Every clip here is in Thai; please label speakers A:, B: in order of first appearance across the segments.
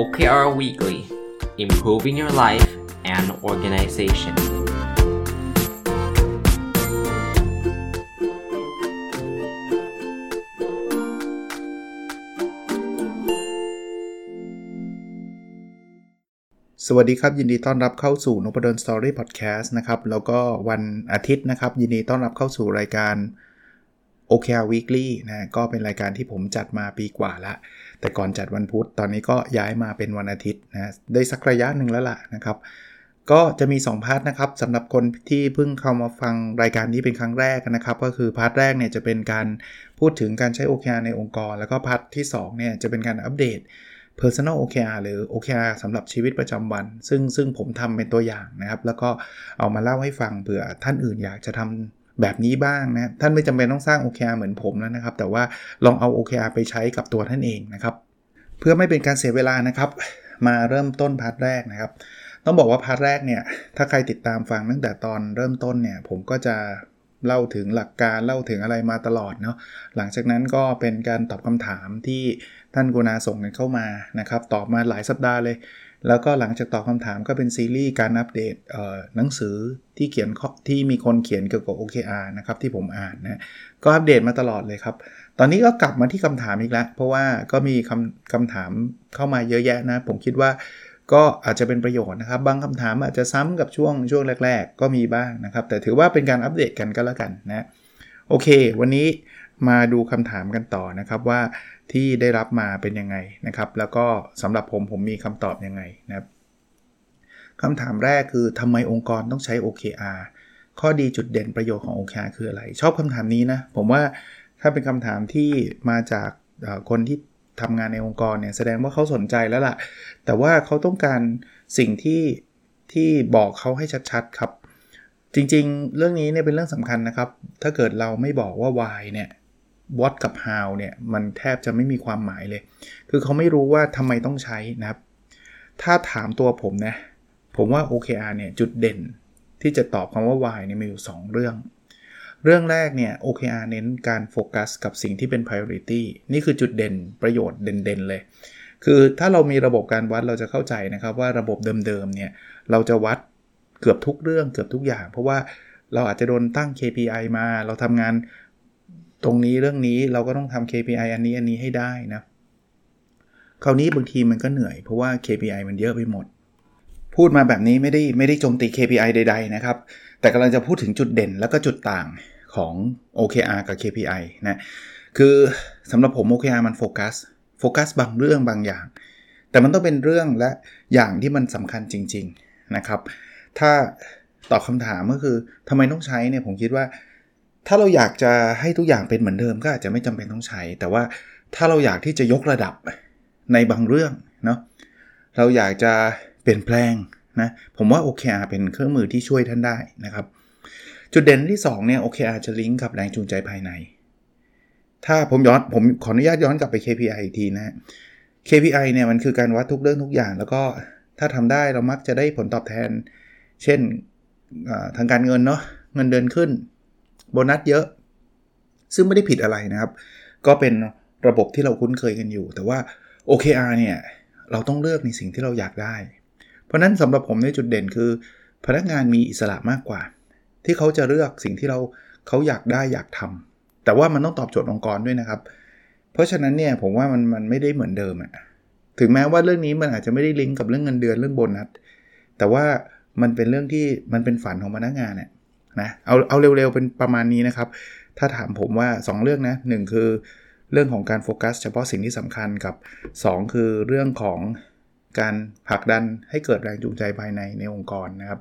A: OKR Weekly Improving Your Life and Organization
B: สวัสดีครับ ยินดีต้อนรับเข้าสู่นพดลสตอรี่พอดแคสต์นะครับ แล้วก็วันอาทิตย์นะครับ ยินดีต้อนรับเข้าสู่รายการ OKR Weekly นะก็เป็นรายการที่ผมจัดมาปีกว่าละ แต่ก่อนจัดวันพุธ ตอนนี้ก็ย้ายมาเป็นวันอาทิตย์นะได้สักระยะหนึ่งแล้วล่ะนะครับ ก็จะมี 2 part นะครับสำหรับคนที่เพิ่งเข้ามาฟังรายการนี้เป็นครั้งแรกนะครับ ก็คือ part แรกเนี่ยจะเป็นการพูดถึงการใช้ OKR ในองค์กร แล้วก็ part ที่2เนี่ยจะเป็นการอัปเดต Personal OKR หรือ OKR สำหรับชีวิตประจำวัน ซึ่งซึ่งผมทำเป็นตัวอย่างนะครับ แล้วก็เอามาเล่าให้ฟังเผื่อท่านอื่นอยากจะทำ แบบนี้บ้างนะท่านไม่จำเป็นต้องสร้าง OKR เหมือนผมแล้วนะครับ แต่ว่าลองเอา OKR ไปใช้กับตัวท่านเองนะครับ เพื่อไม่เป็นการเสียเวลานะครับ มาเริ่มต้น part แรกนะครับ ต้องบอกว่า part แรกเนี่ยถ้าใครติดตามฟังตั้งแต่ตอนเริ่มต้นเนี่ยผมก็จะเล่าถึงหลักการเล่าถึงอะไรมาตลอดเนาะหลังจากนั้นก็เป็นการตอบคำถามที่ท่านกรุณาส่งกันเข้ามานะครับ ตอบมาหลายสัปดาห์เลย แล้วก็หลังจากตอบคำถามก็เป็นซีรีส์การอัปเดตหนังสือที่เขียนที่มีคนเขียนเกี่ยวกับ OKR นะครับที่ผมอ่านนะก็อัปเดตมาตลอดเลยครับ ตอนนี้ก็กลับมาที่คำถามอีกแล้วเพราะว่าก็มีคำคำถามเข้ามาเยอะแยะนะ ผมคิดว่าก็อาจจะเป็นประโยชน์นะครับ บางคำถามอาจจะซ้ำกับช่วงช่วงแรก ๆ ก็มีบ้างนะครับ แต่ถือว่าเป็นการอัปเดตกันก็แล้วกันนะโอเค วันนี้ มาดูคำถามกันต่อนะครับว่าที่ได้รับมาเป็นยังไงนะครับ แล้วก็สำหรับผมผมมีคำตอบยังไงนะครับคำถามแรกคือทำไมองค์กรต้องใช้ OKR ข้อดีจุดเด่นประโยชน์ของ OKR คืออะไร ชอบคำถามนี้นะ ผมว่าถ้าเป็นคำถามที่มาจากคนที่ทำงานในองค์กรเนี่ยแสดงว่าเขาสนใจแล้วล่ะ แต่ว่าเขาต้องการสิ่งที่ที่บอกเขาให้ชัดๆครับ จริงๆ เรื่องนี้เนี่ยเป็นเรื่องสำคัญนะครับ ถ้าเกิดเราไม่บอกว่า why เนี่ย what กับ how เนี่ยมันแทบจะไม่มีความหมายเลย คือเขาไม่รู้ว่าทำไมต้องใช้นะครับ ถ้าถามตัวผมนะ ผมว่า OKR เนี่ยจุดเด่นที่จะตอบคำว่า why เนี่ยมีอยู่ 2 เรื่อง เรื่องแรกเนี่ย OKR เน้นการโฟกัสกับสิ่งที่เป็น priority นี่คือจุดเด่นประโยชน์เด่นๆเลย คือถ้าเรามีระบบการวัดเราจะเข้าใจนะครับว่าระบบเดิมๆเนี่ยเราจะวัดเกือบทุกเรื่องเกือบทุกอย่าง เพราะว่าเราอาจจะโดนตั้ง KPI มา เราทำงาน ตรงนี้เรื่องนี้เราก็ต้องทำ KPI อันนี้อันนี้ให้ได้นะ คราวนี้บางทีมันก็เหนื่อยเพราะว่า KPI มันเยอะไปหมด พูดมาแบบนี้ไม่ได้ไม่ได้โจมตี KPI ใด ๆ นะครับ แต่กำลังจะพูดถึงจุดเด่นแล้วก็จุดต่างของ OKR กับ KPI นะ คือสำหรับผม OKR มันโฟกัสโฟกัสบางเรื่องบางอย่าง แต่มันต้องเป็นเรื่องและอย่างที่มันสำคัญจริง ๆนะครับ ถ้าตอบคำถามก็คือทำไมต้องใช้เนี่ยผมคิดว่า ถ้าเราอยากจะให้ทุกอย่างเป็นเหมือนเดิมก็อาจจะไม่จำเป็นต้องใช้ แต่ว่าถ้าเราอยากที่จะยกระดับในบางเรื่องเนาะเราอยากจะเปลี่ยนแปลงนะผมว่า OKR เป็นเครื่องมือที่ช่วยท่านได้นะครับ จุดเด่นที่2เนี่ย OKR จะลิงก์กับแรงจูงใจภายใน ถ้าผมย้อนผมขออนุญาตย้อนกลับไป KPI อีกทีนะ KPI เนี่ยมันคือการวัดทุกเรื่องทุกอย่าง แล้วก็ถ้าทำได้เรามักจะได้ผลตอบแทน เช่นทางการเงินเนาะเงินเดือนขึ้น โบนัสเยอะ ซึ่งไม่ได้ผิดอะไรนะครับ ก็เป็นระบบที่เราคุ้นเคยกันอยู่ แต่ว่า OKR เนี่ยเราต้องเลือกในสิ่งที่เราอยากได้ เพราะนั้นสำหรับผมในจุดเด่นคือ พนักงานมีอิสระมากกว่า ที่เขาจะเลือกสิ่งที่เราเขาอยากได้อยากทำแต่ว่ามันต้องตอบโจทย์องค์กรด้วยนะครับ เพราะฉะนั้นเนี่ยผมว่ามันมันไม่ได้เหมือนเดิมอะถึงแม้ว่าเรื่องนี้มันอาจจะไม่ได้ลิงก์กับเรื่องเงินเดือนเรื่องโบนัสแต่ว่ามันเป็นเรื่องที่มันเป็นฝันของพนักงานเนี่ย นะเอาเอาเร็วๆเป็นประมาณนี้นะครับ ถ้าถามผมว่า 2 เรื่องนะหคือเรื่องของการโฟกัสเฉพาะสิ่งที่สำคัญกับ 2 คือเรื่องของการผลักดันให้เกิดแรงจูงใจภายในในองค์กรนะครับ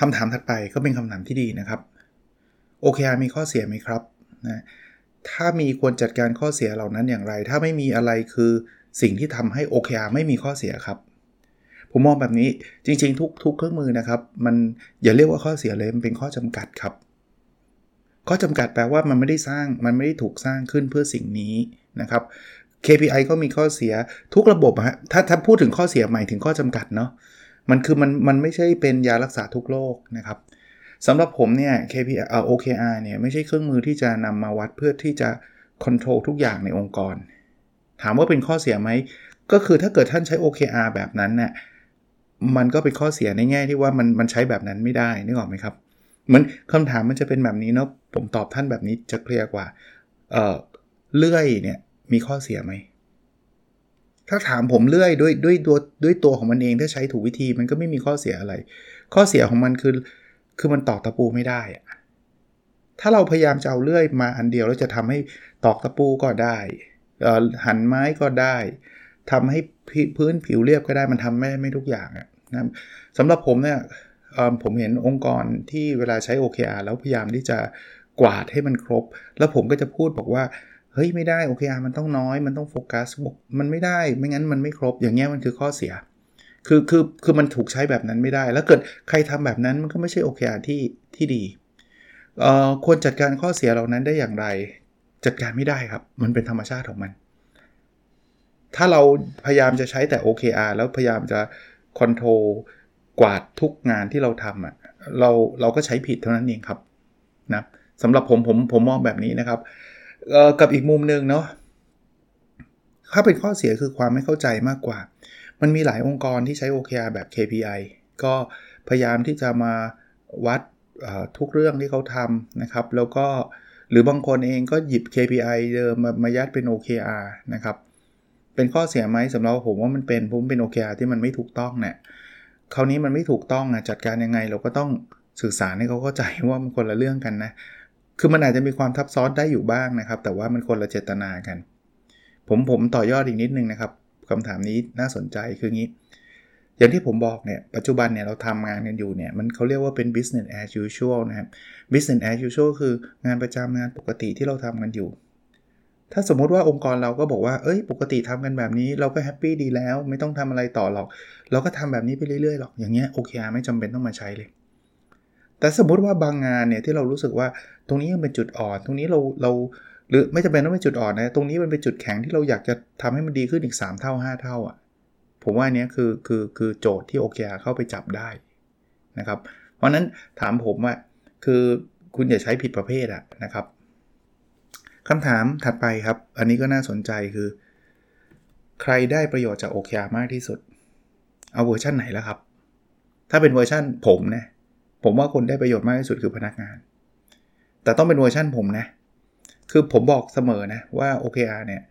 B: คำถามถัดไปก็เป็นคำถามที่ดีนะครับ OKR มีข้อเสียไหมครับนะถ้ามีควรจัดการข้อเสียเหล่านั้นอย่างไร ถ้าไม่มีอะไรคือสิ่งที่ทำให้ OKR ไม่มีข้อเสียครับ ผมมองแบบนี้จริง ๆ ทุกทุกเครื่องมือนะครับ มันอย่าเรียกว่าข้อเสียเลยมันเป็นข้อจำกัดครับ ข้อจำกัดแปลว่ามันไม่ได้สร้างมันไม่ได้ถูกสร้างขึ้นเพื่อสิ่งนี้นะครับ KPI ก็มีข้อเสียทุกระบบฮะถ้าถ้าพูดถึงข้อเสียหมายถึงข้อจำกัดเนาะมันคือมันมันไม่ใช่เป็นยารักษาทุกโรคนะครับสำหรับผมเนี่ย KPI เอ่อ OKR เนี่ยไม่ใช่เครื่องมือที่จะนำมาวัดเพื่อที่จะควบคุมทุกอย่างในองค์กร ถามว่าเป็นข้อเสียไหม ก็คือถ้าเกิดท่านใช้ OKR แบบนั้นเนี่ย มันก็เป็นข้อเสียในแง่ที่ว่ามันมันใช้แบบนั้นไม่ได้นึกออกไหมครับเหมือนคำถามมันจะเป็นแบบนี้เนาะผมตอบท่านแบบนี้จะเคลียร์กว่าเออเลื่อยเนี่ยมีข้อเสียไหมถ้าถามผมเลื่อยด้วยด้วยตัวด้วยตัวของมันเองถ้าใช้ถูกวิธีมันก็ไม่มีข้อเสียอะไร ข้อเสียของมันคือคือมันตอกตะปูไม่ได้อะถ้าเราพยายามจะเอาเลื่อยมาอันเดียวแล้วจะทำให้ตอกตะปูก็ได้หันไม้ก็ได้ทำให้พื้นผิวเรียบก็ได้มันทำไม่ไม่ทุกอย่าง นะสำหรับผมเนี่ยผมเห็นองค์กรที่เวลาใช้ OKR แล้วพยายามที่จะกวาดให้มันครบ แล้วผมก็จะพูดบอกว่า เฮ้ยไม่ได้ OKR มันต้องน้อย มันต้องโฟกัสมันไม่ได้ ไม่งั้นมันไม่ครบ อย่างเงี้ยมันคือข้อเสีย คือคือคือมันถูกใช้แบบนั้นไม่ได้ แล้วเกิดใครทำแบบนั้นมันก็ไม่ใช่ OKR ที่ที่ดีควรจัดการข้อเสียเหล่านั้นได้อย่างไร จัดการไม่ได้ครับ มันเป็นธรรมชาติของมัน ถ้าเราพยายามจะใช้แต่ OKR แล้วพยายามจะ คอนโทรลกวาดทุกงานที่เราทำอะเราเราก็ใช้ผิดเท่านั้นเองครับนะสำหรับผมผมผมมองแบบนี้นะครับกับอีกมุมหนึ่งเนาะถ้าเป็นข้อเสียคือความไม่เข้าใจมากกว่า มันมีหลายองค์กรที่ใช้ OKR แบบ KPI ก็พยายามที่จะมาวัดทุกเรื่องที่เขาทำนะครับ แล้วก็หรือบางคนเองก็หยิบ KPI เดิมมามายัดเป็น OKR นะครับ เป็นข้อเสียไหมสำหรับผมว่ามันเป็นผมเป็น OKR ที่มันไม่ถูกต้องเนี่ยคราวนี้มันไม่ถูกต้องนะจัดการยังไงเราก็ต้องสื่อสารให้เขาเข้าใจว่ามันคนละเรื่องกันนะ คือมันอาจจะมีความทับซ้อนได้อยู่บ้างนะครับ แต่ว่ามันคนละเจตนากัน ผมผมต่อยอดอีกนิดนึงนะครับคำถามนี้น่าสนใจคืองี้ อย่างที่ผมบอกเนี่ย ปัจจุบันเนี่ยเราทำงานกันอยู่เนี่ย มันเขาเรียกว่าเป็น business as usual นะครับ business as usual คืองานประจำงานปกติที่เราทำกันอยู่ ถ้าสมมติว่าองค์กรเราก็บอกว่า เอ้ย ปกติทำกันแบบนี้เราก็แฮปปี้ดีแล้ว ไม่ต้องทำอะไรต่อหรอก เราก็ทำแบบนี้ไปเรื่อยๆหรอก อย่างเงี้ย OKR ไม่จำเป็นต้องมาใช้เลย แต่สมมติว่าบางงานเนี่ยที่เรารู้สึกว่าตรงนี้ยังเป็นจุดอ่อน ตรงนี้เราเราหรือไม่จำเป็นต้องเป็นจุดอ่อนนะ ตรงนี้มันเป็นจุดแข็งที่เราอยากจะทำให้มันดีขึ้นอีก 3 เท่า 5 เท่าอะ ผมว่านี้คือคือคือโจทย์ที่โอเคเข้าไปจับได้นะครับ เพราะนั้นถามผมว่าคือคุณอย่าใช้ผิดประเภทอะนะครับ คำถามถัดไปครับ อันนี้ก็น่าสนใจคือ ใครได้ประโยชน์จาก OKR มากที่สุด เอาเวอร์ชันไหนแล้วครับ ถ้าเป็นเวอร์ชันผมนะ ผมว่าคนได้ประโยชน์มากที่สุดคือพนักงาน แต่ต้องเป็นเวอร์ชั่นผมนะ คือผมบอกเสมอนะว่า OKR เนี่ย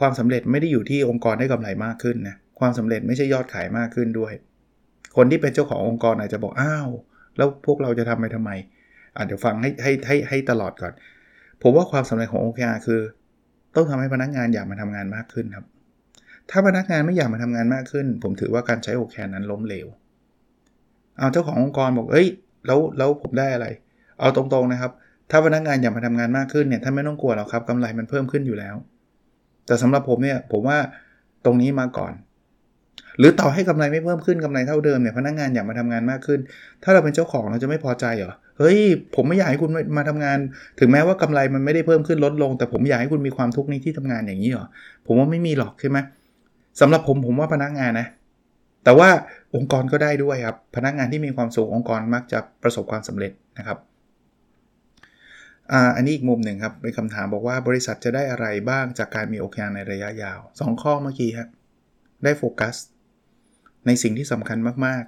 B: ความสำเร็จไม่ได้อยู่ที่องค์กรได้กำไรมากขึ้นนะ ความสำเร็จไม่ใช่ยอดขายมากขึ้นด้วย คนที่เป็นเจ้าขององค์กรอาจจะบอก อ้าว แล้วพวกเราจะทำไปทำไมอะเดี๋ยวฟังให้ให้ให้ให้ตลอดก่อน ผมว่าความสำเร็จของ OKR คือ ต้องทำให้พนักงานอยากมาทำงานมากขึ้นครับ ถ้าพนักงานไม่อยากมาทำงานมากขึ้น ผมถือว่าการใช้ OKR นั้นล้มเหลวเอาเจ้าขององค์กรบอกเอ้ยแล้วแล้วผมได้อะไร เอาตรงๆนะครับ ถ้าพนักงานอยากมาทำงานมากขึ้นเนี่ยท่านไม่ต้องกลัวหรอกครับกำไรมันเพิ่มขึ้นอยู่แล้ว แต่สำหรับผมเนี่ยผมว่าตรงนี้มาก่อน หรือต่อให้กำไรไม่เพิ่มขึ้นกำไรเท่าเดิมเนี่ยพนักงานอยากมาทำงานมากขึ้น ถ้าเราเป็นเจ้าของเราจะไม่พอใจเหรอ เฮ้ย ผมไม่อยากให้คุณมาทำงาน ถึงแม้ว่ากำไรมันไม่ได้เพิ่มขึ้นลดลง แต่ผมอยากให้คุณมีความทุกข์ในที่ทำงานอย่างนี้เหรอ ผมว่าไม่มีหรอกใช่ไหมสำหรับผมผมว่าพนักงานนะ แต่ว่าองค์กรก็ได้ด้วยครับ พนักงานที่มีความสุของค์กรมักจะประสบความสำเร็จนะครับอันนี้อีกมุมหนึ่งครับเป็นคำถามบอกว่าบริษัทจะได้อะไรบ้างจากการมีโอเคในระยะยาว 2 ข้อเมื่อกี้ครับได้โฟกัสในสิ่งที่สำคัญมาก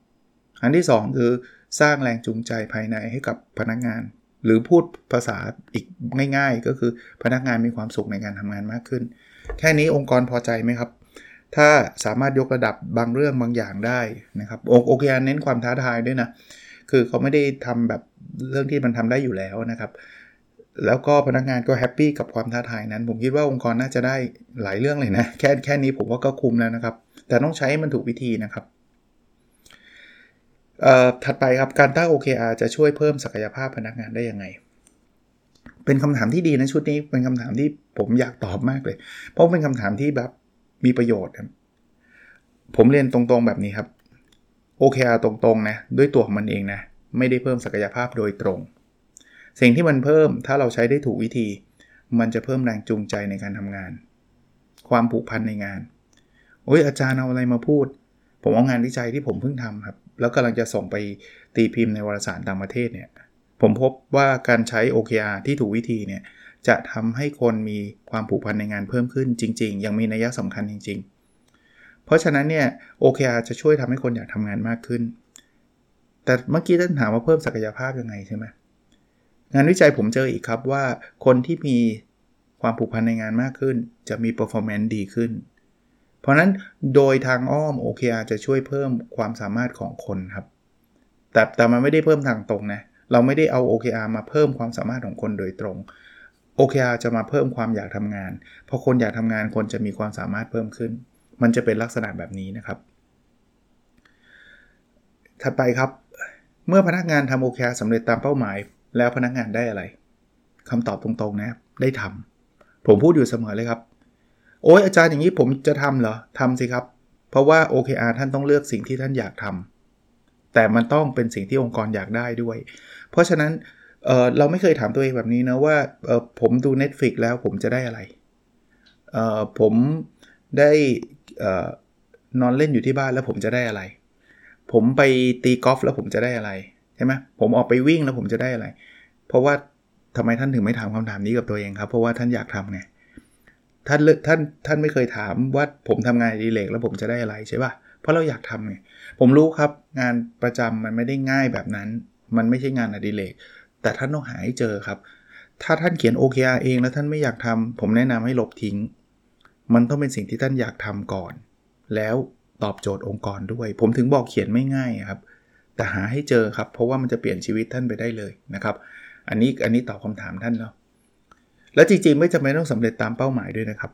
B: ๆ อันที่ 2 คือ สร้างแรงจูงใจภายในให้กับพนักงาน หรือพูดภาษาอีกง่ายๆ ก็คือพนักงานมีความสุขในการทำงานมากขึ้น แค่นี้องค์กรพอใจไหมครับ ถ้าสามารถยกระดับบางเรื่องบางอย่างได้นะครับโอเคเน้นความท้าทายด้วยนะคือเขาไม่ได้ทำแบบเรื่องที่มันทำได้อยู่แล้วนะครับ แล้วก็พนักงานก็แฮปปี้กับความท้าทายนั้น ผมคิดว่าองค์กรน่าจะได้หลายเรื่องเลยนะ แค่แค่นี้ผมว่าก็คุ้มแล้วนะครับ แต่ต้องใช้มันถูกวิธีนะครับ ถัดไปครับการตั้ง OKR จะช่วยเพิ่มศักยภาพพนักงานได้ยังไง เป็นคำถามที่ดีนะชุดนี้เป็นคำถามที่ผมอยากตอบมากเลย เพราะเป็นคำถามที่แบบมีประโยชน์ครับผมเรียนตรงๆแบบนี้ครับ OKR ตรงๆนะด้วยตัวของมันเองนะไม่ได้เพิ่มศักยภาพโดยตรง สิ่งที่มันเพิ่มถ้าเราใช้ได้ถูกวิธี มันจะเพิ่มแรงจูงใจในการทำงาน ความผูกพันในงานโอ้ยอาจารย์เอาอะไรมาพูด ผมเอางานวิจัยที่ผมเพิ่งทำครับ แล้วกำลังจะส่งไปตีพิมพ์ในวารสารต่างประเทศเนี่ยผมพบว่าการใช้ OKR ที่ถูกวิธีเนี่ยจะทำให้คนมีความผูกพันในงานเพิ่มขึ้นจริง ๆ ยังมีนัยสำคัญจริง ๆ เพราะฉะนั้นเนี่ย OKR จะช่วยทำให้คนอยากทำงานมากขึ้น แต่เมื่อกี้ท่านถามว่าเพิ่มศักยภาพยังไงใช่ไหมงานวิจัยผมเจออีกครับว่าคนที่มีความผูกพันในงานมากขึ้น จะมี performance ดีขึ้น เพราะนั้นโดยทางอ้อม OKR จะช่วยเพิ่มความสามารถของคนครับ แต่แต่มันไม่ได้เพิ่มทางตรงนะ เราไม่ได้เอา OKR มาเพิ่มความสามารถของคนโดยตรง OKR จะมาเพิ่มความอยากทำงาน พอคนอยากทำงานคนจะมีความสามารถเพิ่มขึ้น มันจะเป็นลักษณะแบบนี้นะครับ ถัดไปครับ เมื่อพนักงานทำ OKR สำเร็จตามเป้าหมาย แล้วพนักงานได้อะไรคำตอบตรงๆนะได้ทำผมพูดอยู่เสมอเลยครับ โอ้ยอาจารย์อย่างนี้ผมจะทำเหรอทำสิครับ เพราะว่า OKR ท่านต้องเลือกสิ่งที่ท่านอยากทำแต่มันต้องเป็นสิ่งที่องค์กรอยากได้ด้วย เพราะฉะนั้นเเราไม่เคยถามตัวเองแบบนี้นะว่าผมดู Netflix แล้วผมจะได้อะไร ผมได้นอนเล่นอยู่ที่บ้านแล้วผมจะได้อะไร ผมไปตีกอล์ฟแล้วผมจะได้อะไรใช่ไหมผมออกไปวิ่งแล้วผมจะได้อะไร เพราะว่าทำไมท่านถึงไม่ถามคำถามนี้กับตัวเองครับ เพราะว่าท่านอยากทำไง ท่านท่านท่านไม่เคยถามว่าผมทำงานดีเลกแล้วผมจะได้อะไรใช่ป่ะ เพราะเราอยากทำไง ผมรู้ครับงานประจำมันไม่ได้ง่ายแบบนั้น มันไม่ใช่งานอดิเรก แต่ท่านต้องหาให้เจอครับ ถ้าท่านเขียน OKR เองแล้วท่านไม่อยากทำผมแนะนำให้ลบทิ้ง มันต้องเป็นสิ่งที่ท่านอยากทำก่อน แล้วตอบโจทย์องค์กรด้วย ผมถึงบอกเขียนไม่ง่ายครับ แต่หาให้เจอครับ เพราะว่ามันจะเปลี่ยนชีวิตท่านไปได้เลยนะครับ อันนี้อันนี้ตอบคำถามท่านแล้ว แล้วจริงๆ ไม่จำเป็นต้องสำเร็จตามเป้าหมายด้วยนะครับ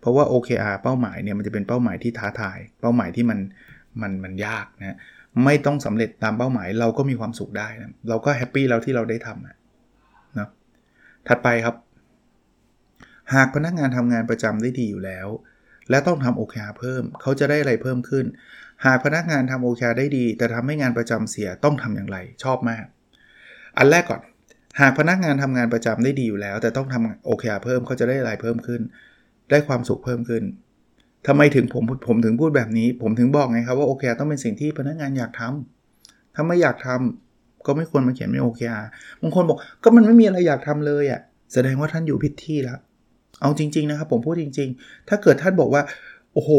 B: เพราะว่า OKR เป้าหมายเนี่ยมันจะเป็นเป้าหมายที่ท้าทาย เป้าหมายที่มันมันมันยากนะไม่ต้องสำเร็จตามเป้าหมายเราก็มีความสุขได้นะเราก็ happy แล้วที่เราได้ทำนะถัดไปครับ หากพนักงานทำงานประจำได้ดีอยู่แล้ว และต้องทำ OKR เพิ่ม เขาจะได้อะไรเพิ่มขึ้น หากพนักงานทำ OKR ได้ดี แต่ทำให้งานประจำเสียต้องทำอย่างไร ชอบมาก อันแรกก่อน หากพนักงานทำงานประจำได้ดีอยู่แล้ว แต่ต้องทำ OKR เพิ่มเขาจะได้อะไรเพิ่มขึ้น ได้ความสุขเพิ่มขึ้นทำไมถึงผมผมถึงพูดแบบนี้ ผมถึงบอกไงครับว่า OKR ต้องเป็นสิ่งที่พนักงานอยากทำถ้าไม่อยากทำก็ไม่ควรมาเขียนเป็น OKR บางคนบอกก็มันไม่มีอะไรอยากทำเลยอะ่ะแสดงว่าท่านอยู่ผิดที่แล้วเอาจริง ๆ นะครับ ผมพูดจริง ๆ ถ้าเกิดท่านบอกว่า โอ้โห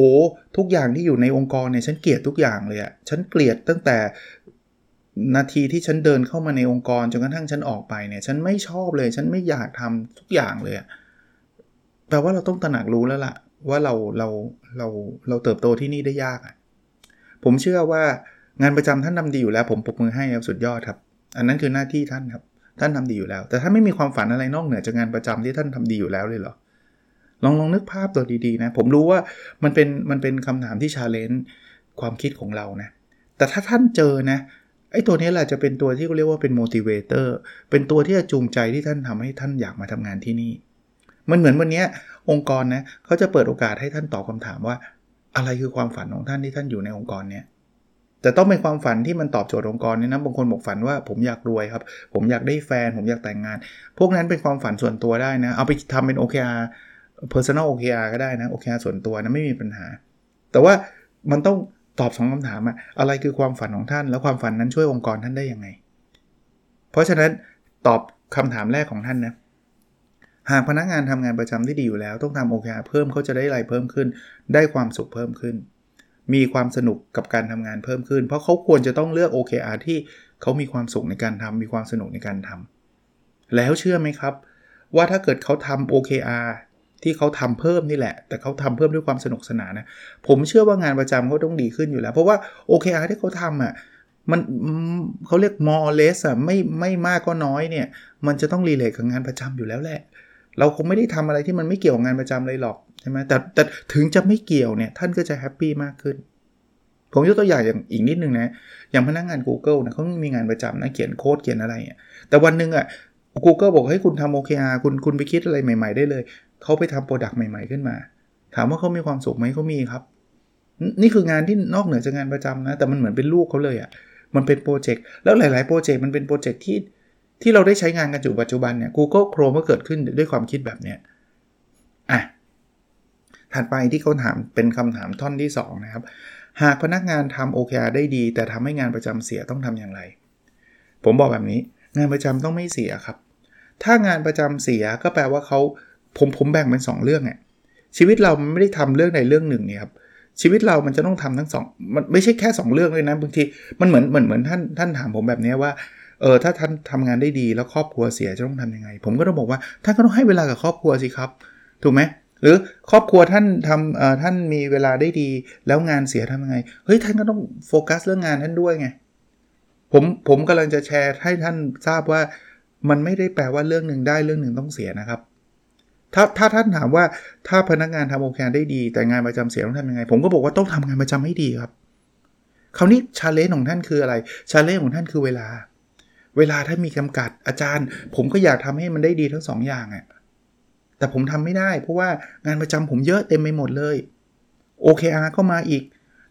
B: ทุกอย่างที่อยู่ในองค์กรเนี่ยฉันเกลียดทุกอย่างเลยอะ่ะฉันเกลียดตั้งแต่ นาทีที่ฉันเดินเข้ามาในองค์กรจนกระทั่งฉันออกไปเนี่ย ฉันไม่ชอบเลย ฉันไม่อยากทำทุกอย่างเลยแปลว่าเราต้องตระหนักรู้แล้วล่ะ ว่าเราเราเราเราเติบโตที่นี่ได้ยากผมเชื่อว่างานประจำท่านทาดีอยู่แล้ว ผมปรบมือให้ครับสุดยอดครับ อันนั้นคือหน้าที่ท่านครับ ท่านทำดีอยู่แล้ว แต่ถ้าไม่มีความฝันอะไรนอกเหนือจากงานประจำที่ท่านทำดีอยู่แล้วเลยเหรอลองลองนึกภาพตัวดีๆนะ ผมรู้ว่ามันเป็นมันเป็นคำถามที่ชาเลนจ์ความคิดของเรานะ แต่ถ้าท่านเจอนะ ไอ้ตัวนี้แหละจะเป็นตัวที่เขาเรียกว่าเป็น motivator เป็นตัวที่จะจูงใจที่ท่านทำให้ท่านอยากมาทำงานที่นี่ มันเหมือนวันนี้องค์กรนะเขาจะเปิดโอกาสให้ท่านตอบคาถามว่า อะไรคือความฝันของท่านที่ท่านอยู่ในองค์กรเนี้ยแต่ต้องเป็นความฝันที่มันตอบโจทย์องค์กรเนี่ยนะบางคนบอกฝันว่าผมอยากรวยครับ ผมอยากได้แฟน ผมอยากแต่งงาน พวกนั้นเป็นความฝันส่วนตัวได้นะ เอาไปทำเป็น OKR personal OKR ก็ได้นะ OKR ส่วนตัวนะไม่มีปัญหา แต่ว่ามันต้อง ตอบสองคำถามอะอะไรคือความฝันของท่าน แล้วความฝันนั้นช่วยองค์กรท่านได้ยังไง เพราะฉะนั้นตอบคำถามแรกของท่านนะหากพนักงานทำงานประจำที่ดีอยู่แล้ว ต้องทำ OKR เพิ่มเขาจะได้ไรเพิ่มขึ้น ได้ความสุขเพิ่มขึ้น มีความสนุกกับการทำงานเพิ่มขึ้น เพราะเขาควรจะต้องเลือก OKR ที่เขามีความสุขในการทำมีความสนุกในการทำแล้วเชื่อไหมครับ ว่าถ้าเกิดเขาทำ OKR ที่เขาทำเพิ่มนี่แหละ แต่เขาทำเพิ่มด้วยความสนุกสนานนะ ผมเชื่อว่างานประจำเขาต้องดีขึ้นอยู่แล้ว เพราะว่า OKR ที่เขาทำอะมันเขาเรียก more or less อะไม่ไม่มากก็น้อยเนี่ย มันจะต้อง relate กับงานประจำอยู่แล้วแหละ เราคงไม่ได้ทำอะไรที่มันไม่เกี่ยวกับงานประจำเลยหรอกใช่ไหมแต่แต่ถึงจะไม่เกี่ยวเนี่ยท่านก็จะ happy มากขึ้น ผมยกตัวอย่างอย่างอีกนิดนึงนะ อย่างพนักงาน Google นะเขามีงานประจำนะเขียนโค้ดเขียนอะไรอะแต่วันหนึ่งอะ Google บอกให้คุณทำ OKR คุณคุณไปคิดอะไรใหม่ ๆ ได้เลย เขาไปทำ product ใหม่ๆขึ้นมา ถามว่าเขามีความสุขไหมเขามีครับ นี่คืองานที่นอกเหนือจากงานประจำนะ แต่มันเหมือนเป็นลูกเขาเลยอะ่ะ มันเป็นโปรเจกต์ แล้วหลาย ๆ โปรเจกต์มันเป็นโปรเจกต์ที่ที่เราได้ใช้งานกันอยู่ปัจจุบันเนี่ย Google Chrome ก็เกิดขึ้นด้วยความคิดแบบเนี้ย อะ ถัดไปที่เขาถามเป็นคำถามท่อนที่ 2 นะครับ หากพนักงานทำ OKR ได้ดี แต่ทำให้งานประจำเสียต้องทำอย่างไร ผมบอกแบบนี้ งานประจำต้องไม่เสียครับ ถ้างานประจำเสียก็แปลว่าเขา ผมผมแบ่งเป็น 2 เรื่องไงชีวิตเรามันไม่ได้ทำเรื่องใดเรื่องหนึ่งเนี่ยครับชีวิตเรามันจะต้องทำทั้งสองมันไม่ใช่แค่ 2 เรื่องเลยนะบางทีมันเหมือนเหมือนเหมือนท่านท่านถามผมแบบนี้ว่าเออถ้าท่านทำงานได้ดีแล้วครอบครัวเสียจะต้องทํำยังไง ผมก็ต้องบอกว่าท่านก็ต้องให้เวลากับครอบครัวสิครับถูกไหมหรือครอบครัวท่านทำเอ่อท่านมีเวลาได้ดี แล้วงานเสียทำยังไงเฮ้ยท่านก็ต้องโฟกัสเรื่องงานท่านด้วยไงผมผมกำลังจะแชร์ให้ท่านทราบว่ามันไม่ได้แปลว่าเรื่องหนึ่งได้เรื่องหนึ่งต้องเสียนะครับ ถ้าถ้าท่านถามว่าถ้าพนักงานทำ OKR ได้ดี แต่งานประจำเสียต้องทำยังไง ผมก็บอกว่าต้องทำงานประจำให้ดีครับคราวนี้ challenge ของท่านคืออะไร challenge ของท่านคือเวลา เวลาท่านมีจำกัดอาจารย์ ผมก็อยากทำให้มันได้ดีทั้งสองอย่างอะ่ะแต่ผมทำไม่ได้ เพราะว่างานประจำผมเยอะเต็มไปหมดเลย OKR ก็มาอีก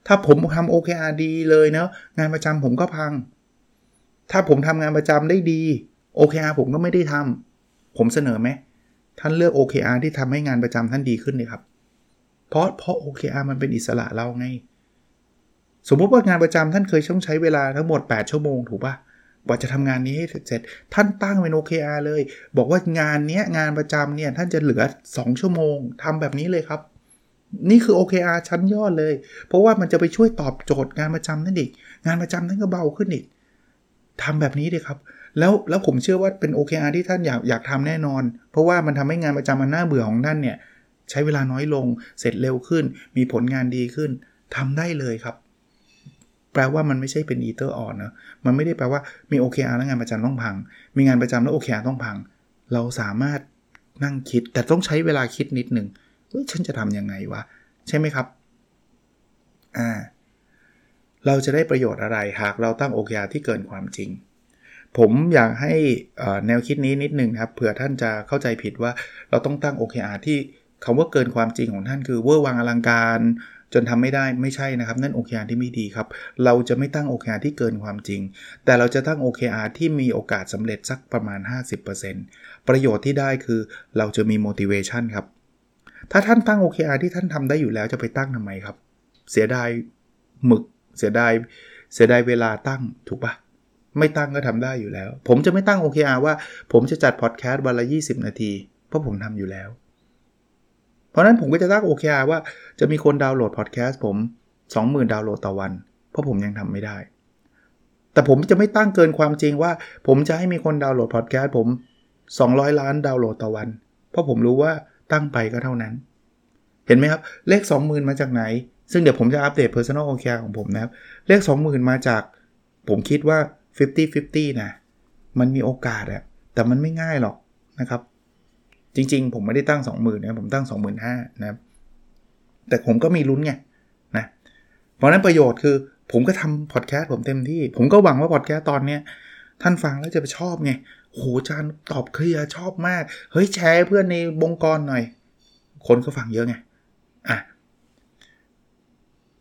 B: ถ้าผมทำ OKR ดีเลยเนาะงานประจำผมก็พัง ถ้าผมทำงานประจำได้ดี OKR ผมก็ไม่ได้ทำผมเสนอไหม ท่านเลือก OKR ที่ทำให้งานประจำท่านดีขึ้นเลยครับ เพราะเพราะ OKR มันเป็นอิสระเราไง สมมติว่างานประจำท่านเคยต้องใช้เวลาทั้งหมด 8 ชั่วโมงถูกปะกว่าจะทำงานนี้ให้เสร็จ ท่านตั้งเป็น OKR เลย บอกว่างานนี้งานประจำเนี่ยท่านจะเหลือ 2 ชั่วโมงทำแบบนี้เลยครับ นี่คือ OKR ชั้นยอดเลย เพราะว่ามันจะไปช่วยตอบโจทย์งานประจำนั่นอีกงานประจำนั่นก็เบาขึ้นอีกทำแบบนี้เลยครับ แล้วแล้วผมเชื่อว่าเป็น OKR ที่ท่านอยากอยากทำแน่นอน เพราะว่ามันทำให้งานประจำมันน่าเบื่อของท่านเนี่ยใช้เวลาน้อยลงเสร็จเร็วขึ้น มีผลงานดีขึ้นทำได้เลยครับ แปลว่ามันไม่ใช่เป็นอีเตอร์อ่อนนะมันไม่ได้แปลว่ามี OKR แล้วงานประจำต้องพัง มีงานประจำแล้ว OKR ต้องพัง เราสามารถนั่งคิด แต่ต้องใช้เวลาคิดนิดหนึ่งเฮ้ยฉันจะทำยังไงวะใช่ไหมครับอ่าเราจะได้ประโยชน์อะไรหากเราตั้ง OKR ที่เกินความจริง ผมอยากให้แนวคิดนี้นิดนึงครับเผื่อท่านจะเข้าใจผิดว่าเราต้องตั้ง OKR ที่คำว่าเกินความจริงของท่านคือเวอร์วังอลังการจนทำไม่ได้ไม่ใช่นะครับ นั่น OKR ที่ไม่ดีครับ เราจะไม่ตั้ง OKR ที่เกินความจริง แต่เราจะตั้ง OKR ที่มีโอกาสสำเร็จสักประมาณ 50%ประโยชน์ที่ได้คือเราจะมี motivation ครับ ถ้าท่านตั้ง OKR ที่ท่านทำได้อยู่แล้วจะไปตั้งทำไมครับ เสียดายหมึก เสียดายเสียดายเวลาตั้งถูกปะ ไม่ตั้งก็ทำได้อยู่แล้ว ผมจะไม่ตั้ง OKR ว่า ผมจะจัดพอดแคสต์วันละ 20 นาที เพราะผมทำอยู่แล้ว เพราะนั้นผมก็จะตั้ง OKR ว่าจะมีคนดาวน์โหลดพอดแคสต์ผม 20,000 ดาวน์โหลดต่อวัน เพราะผมยังทำไม่ได้ แต่ผมจะไม่ตั้งเกินความจริงว่า ผมจะให้มีคนดาวน์โหลดพอดแคสต์ผม 200 ล้านดาวน์โหลดต่อวัน เพราะผมรู้ว่าตั้งไปก็เท่านั้น เห็นไหมครับ เลข 20,000 มาจากไหน ซึ่งเดี๋ยวผมจะอัปเดต Personal OKR ของผมนะครับ เลข 20,000 มาจาก ผมคิดว่า 50-50 นะ มันมีโอกาสอะแต่มันไม่ง่ายหรอกนะครับ จริงๆ ผมไม่ได้ตั้ง 20,000นะผมตั้ง 25,000นะครับ แต่ผมก็มีลุ้นไงนะ เพราะนั้นประโยชน์คือ ผมก็ทำพอดแคสต์ผมเต็มที่ ผมก็หวังว่าพอดแคสต์ตอนเนี้ยท่านฟังแล้วจะไปชอบไงโหจานตอบเคลียร์ชอบมาก เฮ้ยแชร์เพื่อนในวงกรหน่อย คนก็ฟังเยอะไง อะ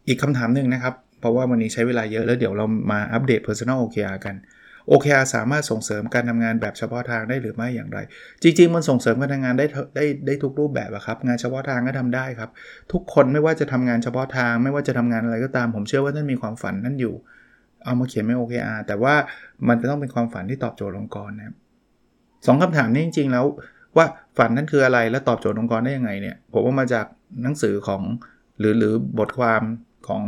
B: อีกคำถามหนึ่งนะครับ เพราะว่าวันนี้ใช้เวลาเยอะแล้วเดี๋ยวเรามาอัปเดต Personal OKR กัน OKR สามารถส่งเสริมการทำงานแบบเฉพาะทางได้หรือไม่อย่างไร จริง ๆ มันส่งเสริมการทำงานได้ได้ได้ทุกรูปแบบอะครับงานเฉพาะทางก็ทำได้ครับ ทุกคนไม่ว่าจะทำงานเฉพาะทาง ไม่ว่าจะทำงานอะไรก็ตาม ผมเชื่อว่าท่านมีความฝันนั่นอยู่ เอามาเขียนไม่ OKR แต่ว่ามันจะต้องเป็นความฝันที่ตอบโจทย์องค์กรนะครับสองคำถามนี้จริง ๆ แล้วว่าฝันนั้นคืออะไรและตอบโจทย์องค์กรได้ยังไงเนี่ยผมว่ามาจากหนังสือของหรือหรือบทความของ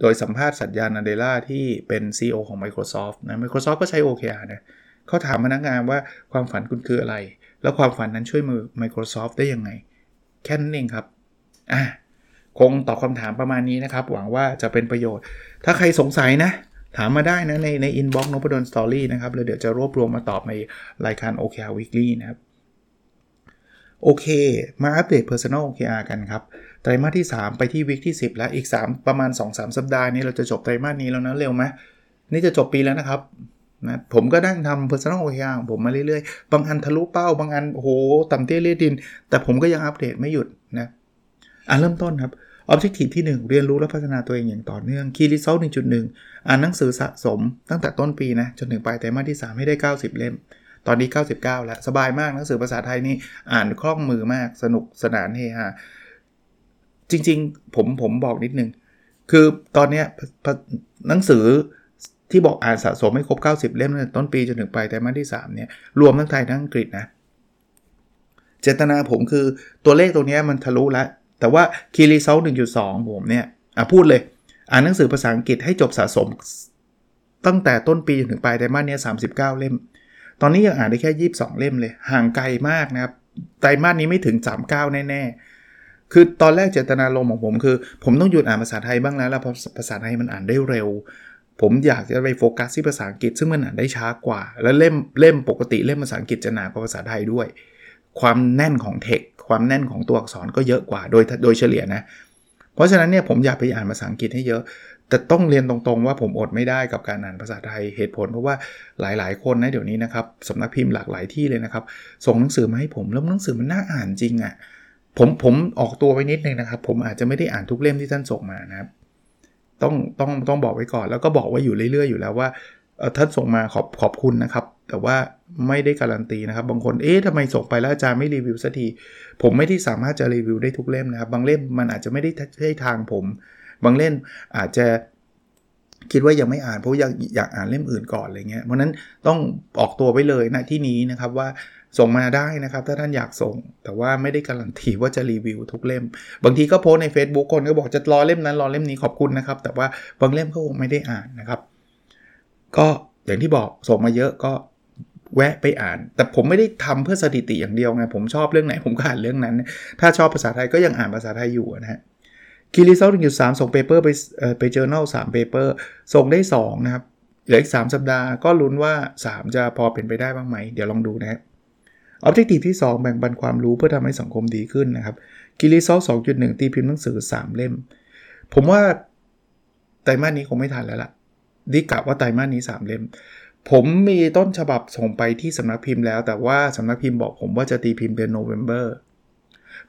B: โดยสัมภาษณ์สัญญาณนาเดล่าที่เป็น CEO ของ Microsoft นะ Microsoft ก็ใช้ OKR นะเขาถามพนักงานว่าความฝันคุณคืออะไร แล้วความฝันนั้นช่วยมือ Microsoft ได้ยังไง แค่นั้นเองครับอะคงตอบคำถามประมาณนี้นะครับ หวังว่าจะเป็นประโยชน์ ถ้าใครสงสัยนะ ถามมาได้นะ ในใน inbox Nopadol's Story นะครับแล้วเดี๋ยวจะรวบรวมมาตอบในรายการ OKR Weekly นะครับโอเค มาอัปเดต Personal OKR กันครับ ไตรมาสที่ 3 ไปที่ week ที่ 10 แล้วอีก 3 ประมาณ 2-3 สัปดาห์นี้เราจะจบไตรมาสนี้แล้วนะเร็วไหมนี่จะจบปีแล้วนะครับนะผมก็นั่งทำ Personal OKR ของผมมาเรื่อยๆ บางอันทะลุเป้า บางอันโอ้โหต่ำเตี้ยเลียดิน แต่ผมก็ยังอัปเดตไม่หยุดนะอะเริ่มต้นครับ Objective ที่ 1 เรียนรู้และพัฒนาตัวเองอย่างต่อเนื่อง Key Result 1.1 อ่านหนังสือสะสม ตั้งแต่ต้นปีนะจนถึงปลายไตรมาสที่ 3 ให้ได้ 90 เล่ม ตอนนี้ 99 แล้ว สบายมากหนังสือภาษาไทยนี่อ่านคล่องมือมากสนุกสนานเฮฮา จริง ๆ ผมผมบอกนิดนึง คือตอนเนี้ยหนังสือที่บอกอ่านสะสมไม่ครบ 90 เล่มตั้งแต่ต้นปีจนถึงปลายไตรมาสที่ 3 เนี่ย รวมทั้งไทยทั้งอังกฤษนะ เจตนาผมคือตัวเลขตัวนี้มันทะลุแล้ว แต่ว่าคีรีเซล1.2ผมเนี่ย อะพูดเลย อ่านหนังสือภาษาอังกฤษให้จบสะสม ตั้งแต่ต้นปีจนถึงปลายไตรมาสเนี้ย39เล่ม ตอนนี้ยังอ่านได้แค่ 22 เล่มเลย ห่างไกลมากนะครับ ไตรมาสนี้ไม่ถึง 39 แน่ๆ คือตอนแรกเจตนารมณ์ของผมคือ ผมต้องหยุดอ่านภาษาไทยบ้างแล้วแล้วเพราะภาษาไทยมันอ่านได้เร็ว ผมอยากจะไปโฟกัสที่ภาษาอังกฤษ ซึ่งมันอ่านได้ช้ากว่า แล้วเล่มเล่มปกติเล่มภาษาอังกฤษจะหนากว่าภาษาไทยด้วย ความแน่นของเทคความแน่นของตัวอักษรก็เยอะกว่าโดยโดยเฉลี่ยนะ เพราะฉะนั้นเนี่ยผมอยากไปอ่านภาษาอังกฤษให้เยอะ แต่ต้องเรียนตรงๆว่าผมอดไม่ได้กับการอ่านภาษาไทยเหตุผล เพราะว่าหลายๆ คนนะเดี๋ยวนี้นะครับสำนักพิมพ์หลากหลายที่เลยนะครับส่งหนังสือมาให้ผมแล้วหนังสือมันน่าอ่านจริงอะ่ะ ผมผมออกตัวไปนิดนึงนะครับ ผมอาจจะไม่ได้อ่านทุกเล่มที่ท่านส่งมานะครับ ต้องต้องต้องบอกไว้ก่อนแล้วก็บอกไว้อยู่เรื่อยๆอยู่แล้วว่าท่านส่งมาขอบขอบคุณนะครับ แต่ว่าไม่ได้การันตีนะครับ บางคนเอ๊ะทำไมส่งไปแล้วอาจารย์ไม่รีวิวสักทีผมไม่ได้สามารถจะรีวิวได้ทุกเล่มนะครับ บางเล่มมันอาจจะไม่ได้ใช่ทางผม บางเล่มอาจจะคิดว่ายังไม่อ่านเพราะอยากอยากอ่านเล่มอื่นก่อนอะไรเงี้ยเพราะนั้นต้องออกตัวไว้เลยนะที่นี้นะครับว่า ส่งมาได้นะครับ ถ้าท่านอยากส่ง แต่ว่าไม่ได้การันตีว่าจะรีวิวทุกเล่ม บางทีก็โพสต์ใน Facebook คนก็บอกจะรอเล่มนั้นรอเล่มนี้ขอบคุณนะครับ แต่ว่าบางเล่มก็คงไม่ได้อ่านนะครับ ก็อย่างที่บอกส่งมาเยอะก็แวะไปอ่าน แต่ผมไม่ได้ทำเพื่อสถิติอย่างเดียวไง ผมชอบเรื่องไหนผมก็อ่านเรื่องนั้น ถ้าชอบภาษาไทยก็ยังอ่านภาษาไทยอยู่นะฮะ Key Result หนึ่งจุดสามส่ง paper ไปไป journal สาม paper ส่งได้ 2 นะครับ เหลืออีก 3 สัปดาห์ก็ลุ้นว่า 3 จะพอเป็นไปได้บ้างไหม เดี๋ยวลองดูนะ Objective ที่ 2 แบ่งปันความรู้เพื่อทำให้สังคมดีขึ้นนะครับ Key Result 2.1ตีพิมพ์หนังสือ 3 เล่ม ผมว่าไตรมาสนี้คงไม่ทันแล้วล่ะดิกะว่าไตรมาสนี้ 3 เล่ม ผมมีต้นฉบับส่งไปที่สำนักพิมพ์แล้ว แต่ว่าสำนักพิมพ์บอกผมว่าจะตีพิมพ์เดือน November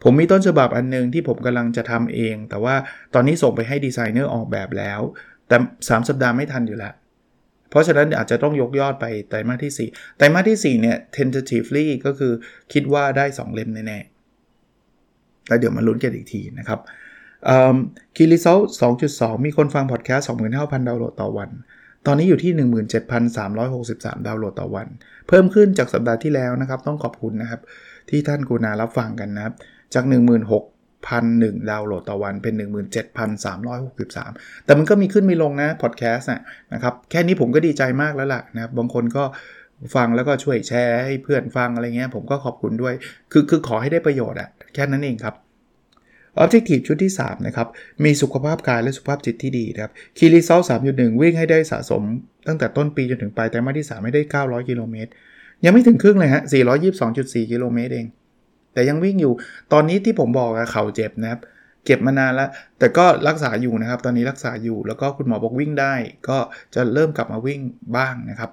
B: ผมมีต้นฉบับอันนึงที่ผมกำลังจะทำเอง แต่ว่าตอนนี้ส่งไปให้ดีไซเนอร์ออกแบบแล้ว แต่ 3 สัปดาห์ไม่ทันอยู่แล้ว เพราะฉะนั้นอาจจะต้องยกยอดไปไตรมาสที่ 4 ไตรมาสที่ 4 เนี่ย tentatively ก็คือคิดว่าได้ 2 เล่มแน่ๆแล้วเดี๋ยวมาลุ้นกันอีกทีนะครับ Key Result 2.2 มีคนฟังพอดแคสต์ 25,000 ดาวน์โหลดต่อวัน ตอนนี้อยู่ที่ 17,363 ดาวน์โหลดต่อวัน เพิ่มขึ้นจากสัปดาห์ที่แล้วนะครับ ต้องขอบคุณนะครับ ที่ท่านกูนารับฟังกันนะครับ จาก 1,001 ดาวน์โหลดต่อวันเป็น 17,363 แต่มันก็มีขึ้นมีลงนะพอดแคสต์นะครับ แค่นี้ผมก็ดีใจมากแล้วล่ะนะครับ บางคนก็ฟังแล้วก็ช่วยแชร์ให้เพื่อนฟังอะไรเงี้ย ผมก็ขอบคุณด้วย คือคือขอให้ได้ประโยชน์อะแค่นั้นเองครับ Objective ชุดที่ 3 นะครับ มีสุขภาพกายและสุขภาพจิตที่ดีนะครับคีรีเซล3.1 วิ่งให้ได้สะสม ตั้งแต่ต้นปีจนถึงปลายไตรมาสที่3ไม่ได้ 900 กิโลเมตร ยังไม่ถึงครึ่งเลยฮะ 422.4 กิโลเมตรเอง แต่ยังวิ่งอยู่ ตอนนี้ที่ผมบอกอะเข่าเจ็บนะครับ เก็บมานานแล้ว แต่ก็รักษาอยู่นะครับ ตอนนี้รักษาอยู่ แล้วก็คุณหมอบอกวิ่งได้ ก็จะเริ่มกลับมาวิ่งบ้างนะครับ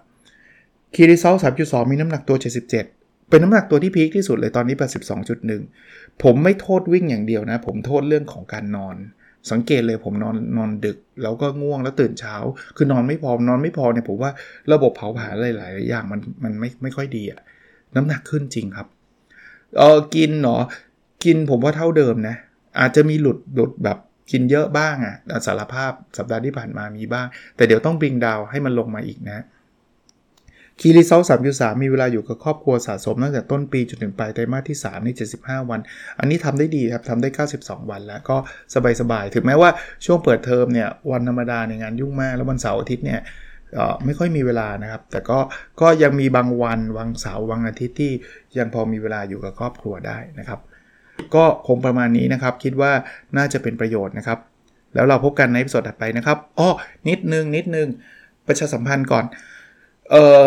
B: คีรีเซล3.2มีน้ำหนักตัว 77 เป็นน้ำหนักตัวที่พีคที่สุดเลยตอนนี้ 82.1 ผมไม่โทษวิ่งอย่างเดียวนะ ผมโทษเรื่องของการนอน สังเกตเลยผมนอนนอนดึก แล้วก็ง่วงแล้วตื่นเช้า คือนอนไม่พอนอนไม่พอเนี่ยผมว่าระบบเผาผลาญหลายๆอย่างมันมันไม่ไม่ค่อยดีอะน้ำหนักขึ้นจริงครับ เออกินเนาะกินผมว่าเท่าเดิมนะ อาจจะมีหลุดหลุดแบบกินเยอะบ้างอะ่ะสารภาพสัปดาห์ที่ผ่านมามีบ้าง แต่เดี๋ยวต้องบิงดาวให้มันลงมาอีกนะคีรีเซลสามสามมีเวลาอยู่กับครอบครัวสะสมตั้งแต่ต้นปีจนถึงปลายไตรมาสที่3ใน75 วัน อันนี้ทำได้ดีครับทำได้ 92 วันแล้วก็สบายๆ ถึงแม้ว่าช่วงเปิดเทอมเนี่ย วันธรรมดาในงานยุ่งมาก แล้ววันเสาร์อาทิตย์เนี่ย ไม่ค่อยมีเวลานะครับ แต่ก็ก็ยังมีบางวันวันเสาร์วันอาทิตย์ที่ยังพอมีเวลาอยู่กับครอบครัวได้นะครับ ก็คงประมาณนี้นะครับ คิดว่าน่าจะเป็นประโยชน์นะครับ แล้วเราพบกันในสดถัดไปนะครับอ้อนิดนึงนิดนึงประชาสัมพันธ์ก่อนเออ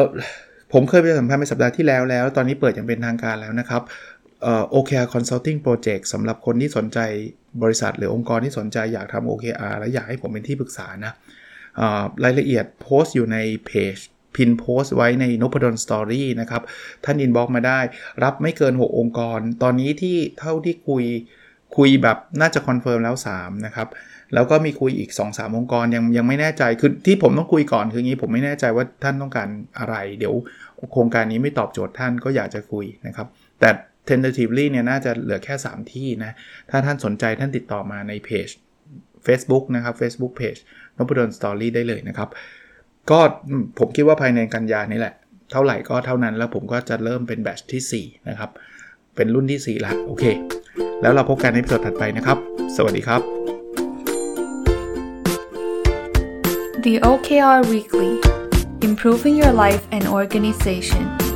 B: ผมเคยไปสัมภาษณ์ในสัปดาห์ที่แล้วแล้ว ตอนนี้เปิดอย่างเป็นทางการแล้วนะครับเอ่อ OKR Consulting Project สำหรับคนที่สนใจบริษัท หรือองค์กรที่สนใจอยากทำ OKR และอยากให้ผมเป็นที่ปรึกษานะ รายละเอียดโพสต์อยู่ในเพจพินโพสต์ไว้ในน p ดลสตอรี่นะครับ ท่าน inbox มาได้ รับไม่เกิน 6 องค์กร ตอนนี้ที่เท่าที่คุยคุยแบบน่าจะ confirm แล้ว 3 นะครับ แล้วก็มีคุยอีก 2-3 องค์กรยังยังไม่แน่ใจ คือที่ผมต้องคุยก่อนคืองี้ผมไม่แน่ใจว่าท่านต้องการอะไร เดี๋ยวโครงการนี้ไม่ตอบโจทย์ท่านก็อยากจะคุยนะครับ แต่ tentatively เนี่ยน่าจะเหลือแค่ 3 ที่นะ ถ้าท่านสนใจท่านติดต่อมาในเพจ Facebook นะครับ Facebook Page นพดลสตอรี่ได้เลยนะครับ ก็ผมคิดว่าภายในกันยานี่แหละ เท่าไหร่ก็เท่านั้นแล้วผมก็จะเริ่มเป็นแบตชที่4นะครับ เป็นรุ่นที่ 4 ละ โอเค แล้วเราพบกันในตอนถัดไปนะครับ สวัสดีครับ
C: The OKR Weekly Improving Your Life and Organization